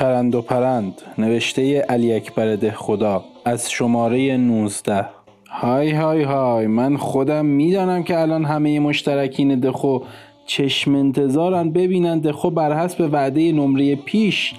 چرند و پرند نوشته علی اکبر ده خدا از شماره 19 های های های من خودم می‌دانم که الان همه مشترکین دخو چشم انتظارن ببینن دخو بر حسب وعده نمره پیش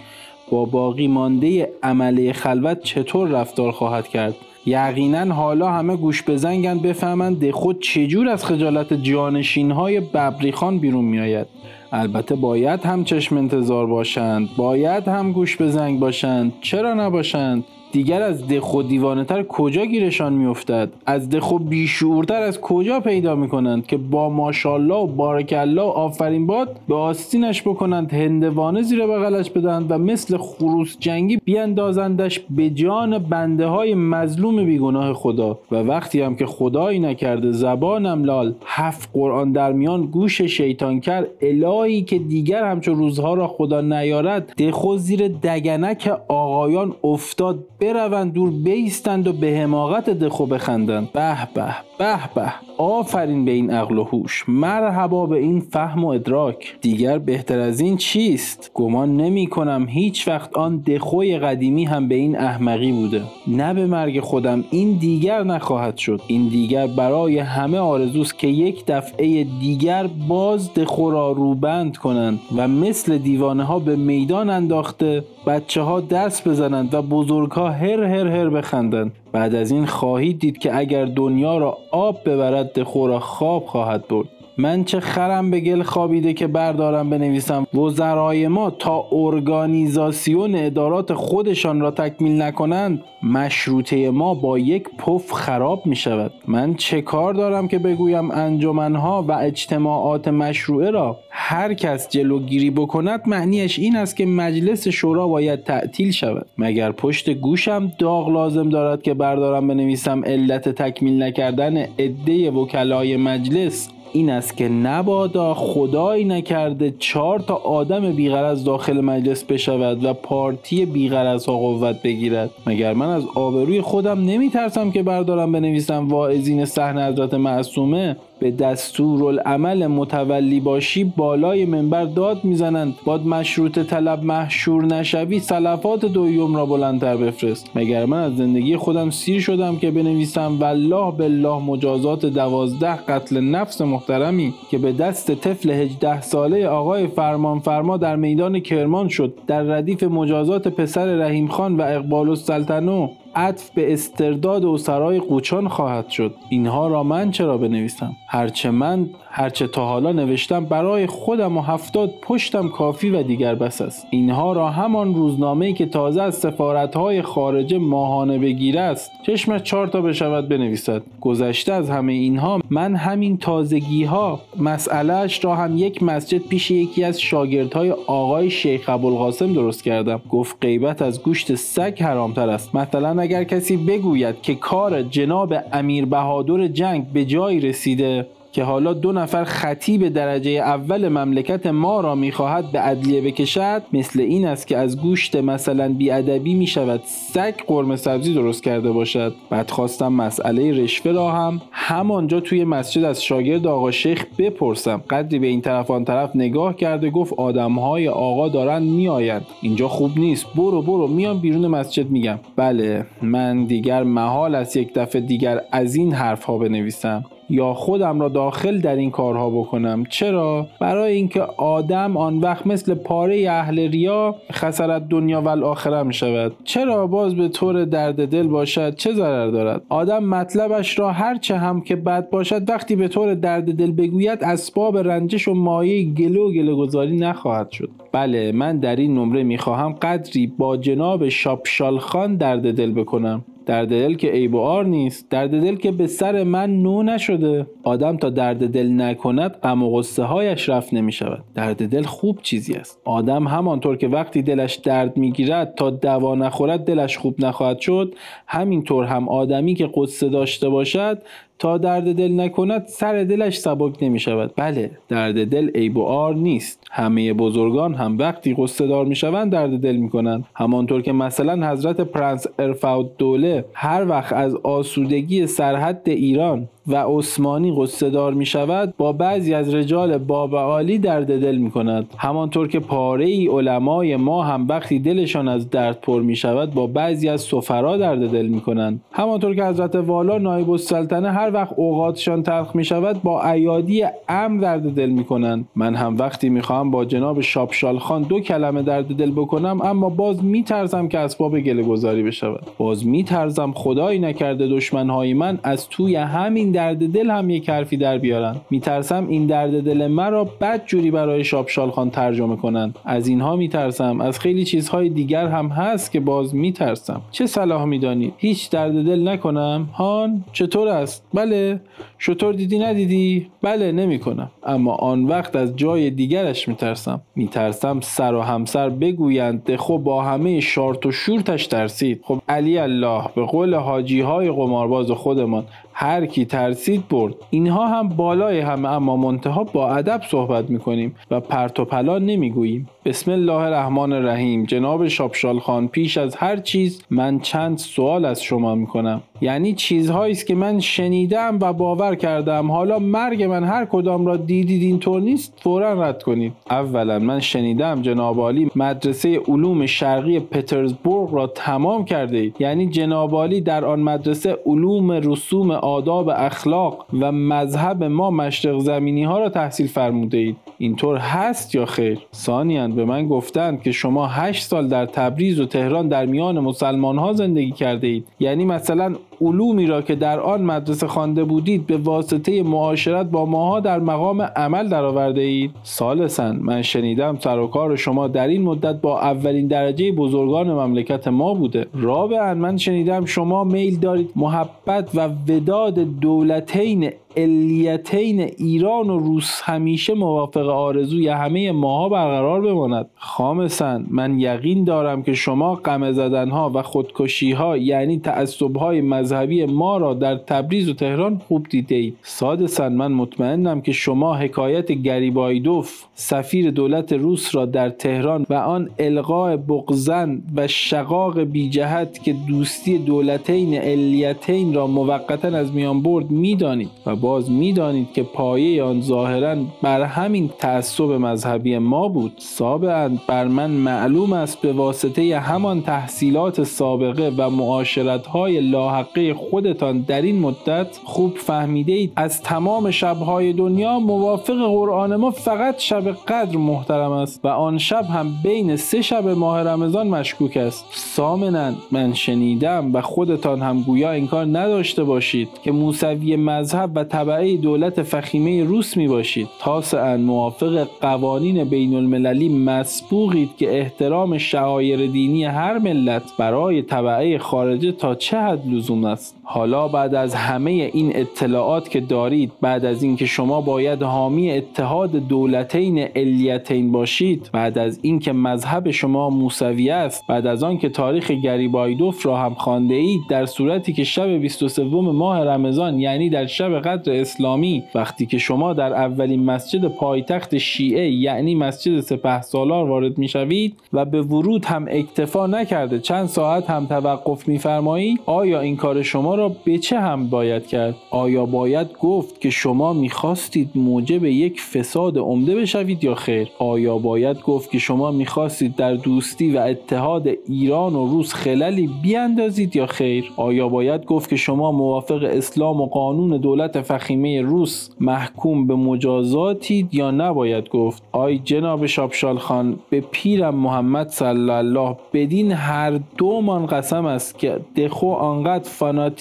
با باقی مانده عمله خلوت چطور رفتار خواهد کرد. یقینا حالا همه گوش بزنگن بفهمند دخو چجور از خجالت جانشین های ببریخان بیرون میآید. البته باید هم چشم انتظار باشند باید هم گوش بزنگ باشند چرا نباشند؟ دیگر از دخو دیوانه تر کجا گیرشان میافتد؟ از دخو بیشعورتر از کجا پیدا می‌کنند که با ماشالله و بارکالله و آفرین باد به آستینش بکنند هندوانه زیر بغلش بدهند و مثل خروس جنگی بیاندازندش به جان بنده های مظلوم بیگناه خدا. و وقتی هم که خدایی نکرده زبانم لال هفت قرآن در میان گوش شیطان کرد الهی که دیگر همچون روزها را خدا نیارد دخو زیر دگنک آقایان افتاد بروند دور بیستند و به حماقت دخو بخندند. به به به به. آفرین به این عقل و هوش. مرحبا به این فهم و ادراک. دیگر بهتر از این چیست؟ گمان نمی کنم هیچ وقت آن دخوی قدیمی هم به این احمقی بوده. نه به مرگ خودم این دیگر نخواهد شد. این دیگر برای همه آرزوست که یک دفعه دیگر باز دخو را روبند کنند و مثل دیوانه ها به میدان انداخته بچه ها دست بزنند و بزرگ ها هر هر هر بخندند. بعد از این خواهید دید که اگر دنیا را آب ببرد دخو را خواب خواهد برد. من چه خرم به گل خوابیده که بردارم بنویسم؟ وزرای ما تا ارگانیزاسیون ادارات خودشان را تکمیل نکنند مشروطه ما با یک پف خراب می شود. من چه کار دارم که بگویم انجمنها و اجتماعات مشروعه را هر کس جلوگیری بکند؟ معنیش این است که مجلس شورا باید تعطیل شود. مگر پشت گوشم داغ لازم دارد که بردارم بنویسم؟ علت تکمیل نکردن عده وکلای مجلس. این است که نبادا خدایی نکرده چهار تا آدم بیغرض داخل مجلس بشود و پارتی بیغرض ها قوت بگیرد. مگر من از آبروی خودم نمیترسم که بردارم بنویسم واعظین صحن حضرت معصومه؟ به دستورالعمل متولی باشی بالای منبر داد می‌زنند. باد مشروط طلب محشور نشوی سلفات دویم را بلندتر بفرست. مگر من از زندگی خودم سیر شدم که بنویسم والله بالله مجازات دوازده قتل نفس محترمی که به دست طفل هجده ساله آقای فرمان فرما در میدان کرمان شد در ردیف مجازات پسر رحیم خان و اقبال السلطنو عطف به استرداد و سرای قوچان خواهد شد. اینها را من چرا بنویسم؟ هرچه من هرچه تا حالا نوشتم برای خودم و هفتاد پشتم کافی و دیگر بس است. اینها را همان روزنامه که تازه از سفارتهای خارجه ماهانه بگیره است. چشمش چهار تا بشود بنویسد. گذشته از همه اینها من همین تازگی ها مسئلهش را هم یک مسجد پیش یکی از شاگردهای آقای شیخ ابوالقاسم درست کردم. گفت غیبت از گوشت سگ حرامتر است. مثلا اگر کسی بگوید که کار جناب امیر بهادر جنگ به جایی رسیده که حالا دو نفر خطیب درجه اول مملکت ما را می‌خواهد به عدلیه بکشد مثل این است که از گوشت مثلا بیادبی می شود سگ قرمه سبزی درست کرده باشد. بعد خواستم مسئله رشوه را هم همانجا توی مسجد از شاگرد آقا شیخ بپرسم. قدری به این طرف آن طرف نگاه کرده گفت آدمهای آقا دارن میآیند. اینجا خوب نیست. برو برو. میام بیرون مسجد میگم. بله من دیگر محال است یک دفعه دیگر از این حرف ها بنویسم. یا خودم را داخل در این کارها بکنم؟ چرا؟ برای اینکه آدم آن وقت مثل پاره اهل ریا خسرت دنیا و الاخره می شود. چرا باز به طور درد دل باشد؟ چه ضرر دارد؟ آدم مطلبش را هرچه هم که بد باشد وقتی به طور درد دل بگوید اسباب رنجش و مایه گله و گله گذاری نخواهد شد. بله من در این نمره می‌خواهم قدری با جناب شاپشال خان درد دل بکنم. درد دل که عیب و آر نیست. درد دل که به سر من نو نشده. آدم تا درد دل نکند غم و غصه هایش رفت نمی شود درد دل خوب چیزی است. آدم همانطور که وقتی دلش درد می‌گیرد تا دوا نخورد دلش خوب نخواهد شد. همینطور هم آدمی که قصه داشته باشد تا درد دل نکند سر دلش سبک نمی شود بله درد دل عیب و آر نیست. همه بزرگان هم وقتی قصه دار می شوند درد دل می کنند همانطور که مثلا حضرت پرنس ارفاود دوله هر وقت از آسودگی سرحد ایران و عثمانی قصدار می شود با بعضی از رجال باب عالی درد دل می کند همانطور که پاره ای علمای ما هم وقتی دلشان از درد پر می شود با بعضی از سفرا درد دل می کنند همانطور که حضرت والا نایب السلطنه هر وقت اوقاتشان تلخ می شود با ایادی امر درد دل می کنند من هم وقتی می خواهم با جناب شاپشال خان دو کلمه درد دل بکنم اما باز می ترسم که اسباب گله گذاری بشود. باز می ترسم خدایی نکرده دشمنهای من از توی همین درد دل هم یک حرفی در بیارن. می ترسم این درد دل مرا بد جوری برای شاپشال خان ترجمه کنند. از اینها می ترسم از خیلی چیزهای دیگر هم هست که باز می ترسم چه صلاح می دانید هیچ درد دل نکنم. هان چطور است؟ بله. شطور دیدی ندیدی؟ بله نمی کنم اما آن وقت از جای دیگرش می ترسم می ترسم سر و همسر بگویند دخو با همه شارت و شورتش ترسید. خب علی الله به قول حاجی های قمارباز خودمان هر کی ترسید برد. اینها هم بالای همه اما منتها با ادب صحبت می‌کنیم و پرت و پلا نمی‌گوییم. بسم الله الرحمن الرحیم. جناب شاپشال خان پیش از هر چیز من چند سوال از شما می‌کنم. یعنی چیزهایی است که من شنیدم و باور کردم. حالا مرگ من هر کدام را دیدید اینطور نیست فورا رد کنید. اولا من شنیدم جناب عالی مدرسه علوم شرقی پترزبورگ را تمام کرده اید. یعنی جناب عالی در آن مدرسه علوم رسوم آداب اخلاق و مذهب ما مشرق زمینی ها را تحصیل فرموده اید. اینطور هست یا خیر؟ ثانیا به من گفتند که شما هشت سال در تبریز و تهران در میان مسلمان ها زندگی کرده اید. یعنی مثلا علومی را که در آن مدرسه خوانده بودید به واسطه معاشرت با ماها در مقام عمل درآورده اید؟ سالسن من شنیدم سر و کار شما در این مدت با اولین درجه بزرگان مملکت ما بوده. رابعا من شنیدم شما میل دارید محبت و وداد دولتین علیتین ایران و روس همیشه موافق آرزوی همه ماها برقرار بماند. خامسن من یقین دارم که شما غم زدنها و خودکشی ها یعنی تعصب های مذهبی ما را در تبریز و تهران خوب دیده اید. سادسن من مطمئنم که شما حکایت گریبایدوف سفیر دولت روس را در تهران و آن القاء بغزن و شقاق بیجهت که دوستی دولتین علیتین را موقتا از میان برد می‌دانید و باز می‌دانید که پایه آن ظاهرا بر همین تعصب مذهبی ما بود. سابعا بر من معلوم است به واسطه همان تحصیلات سابقه و معاشرت های لاحقه خودتان در این مدت خوب فهمیده اید از تمام شبهای دنیا موافق قرآن ما فقط شب قدر محترم است و آن شب هم بین سه شب ماه رمضان مشکوک است. سامنا من شنیدم و خودتان هم گویا انکار نداشته باشید که موسوی مذهب و طبعه دولت فخیمه روس می باشید تاسعا موافق قوانین بین المللی مسبوقید که احترام شعایر دینی هر ملت برای طبعه خارجه تا چه حد لزوم است؟ حالا بعد از همه این اطلاعات که دارید بعد از اینکه شما باید حامی اتحاد دولتین علیتین باشید بعد از اینکه مذهب شما موسوی است بعد از آن که تاریخ گریبایدوف را هم خوانده اید در صورتی که شب 23 ماه رمضان یعنی در شب قدر اسلامی وقتی که شما در اولین مسجد پایتخت شیعه یعنی مسجد سپه سالار وارد می‌شوید و به ورود هم اکتفا نکرده چند ساعت هم توقف میفرمایید آیا این کار شما را به چه هم باید کرد؟ آیا باید گفت که شما می‌خواستید موجب یک فساد عمده بشوید یا خیر؟ آیا باید گفت که شما می‌خواستید در دوستی و اتحاد ایران و روس خللی بیاندازید یا خیر؟ آیا باید گفت که شما موافق اسلام و قانون دولت فخیمه روس محکوم به مجازاتید یا نباید گفت؟ آی جناب شابشال خان به پیرم محمد صلی الله بدین هر دومان قسم است که دخو آنقدر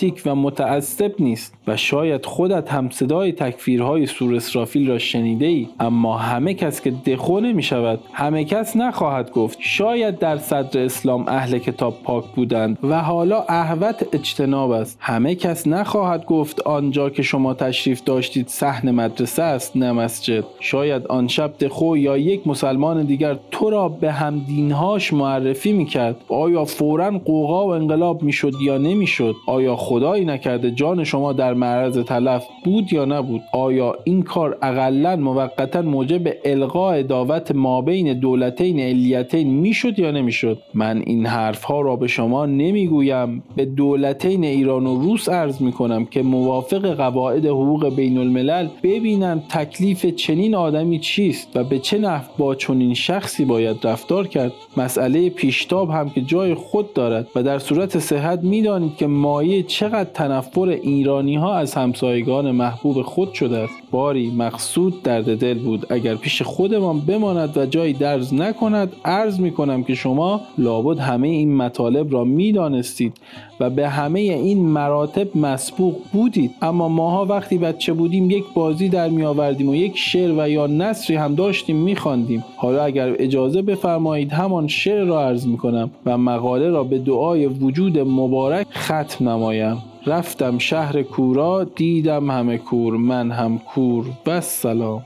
فاناتیک و متعصب نیست و شاید خودت هم صدای تکفیرهای سور اسرافیل را شنیده ای اما همه کس که دخو نمی شود همه کس نخواهد گفت شاید در صدر اسلام اهل کتاب پاک بودند و حالا احوت اجتناب است. همه کس نخواهد گفت آنجا که شما تشریف داشتید صحن مدرسه است نه مسجد. شاید آن شب دخو یا یک مسلمان دیگر تو را به هم دینهاش معرفی می‌کرد. آیا فورا قوقا و انقلاب می‌شد یا نمی‌شد؟ آیا خدایی نکرده جان شما در معرض تلف بود یا نبود؟ آیا این کار اقلا موقتا موجب القاء دعوت مابین دولتین علیتین می‌شد یا نمی‌شد؟ من این حرف ها را به شما نمی‌گویم. به دولتین ایران و روس عرض می‌کنم که موافق قواعد حقوق بین الملل ببینند تکلیف چنین آدمی چیست و به چه نحو با چنین شخصی باید رفتار کرد. مسئله پیشتاب هم که جای خود دارد و در صورت صحت می‌دانید که مایه چقدر تنفر ایرانی ها از همسایگان محبوب خود شده است؟ باری مقصود درد دل بود. اگر پیش خودمان بماند و جایی درز نکند عرض می کنم که شما لابد همه این مطالب را می‌دانستید و به همه این مراتب مسبوق بودید. اما ماها وقتی بچه بودیم یک بازی در می آوردیم و یک شعر و یا نصری هم داشتیم می خواندیم حالا اگر اجازه بفرمایید همان شعر را عرض می کنم و مقاله را به دعای وجود مبارک ختم نمایم. رفتم شهر کورا دیدم همه کور من هم کور بس سلام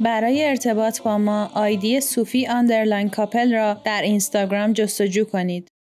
برای ارتباط با ما آیدی صوفی آندرلاین کاپل را در اینستاگرام جستجو کنید.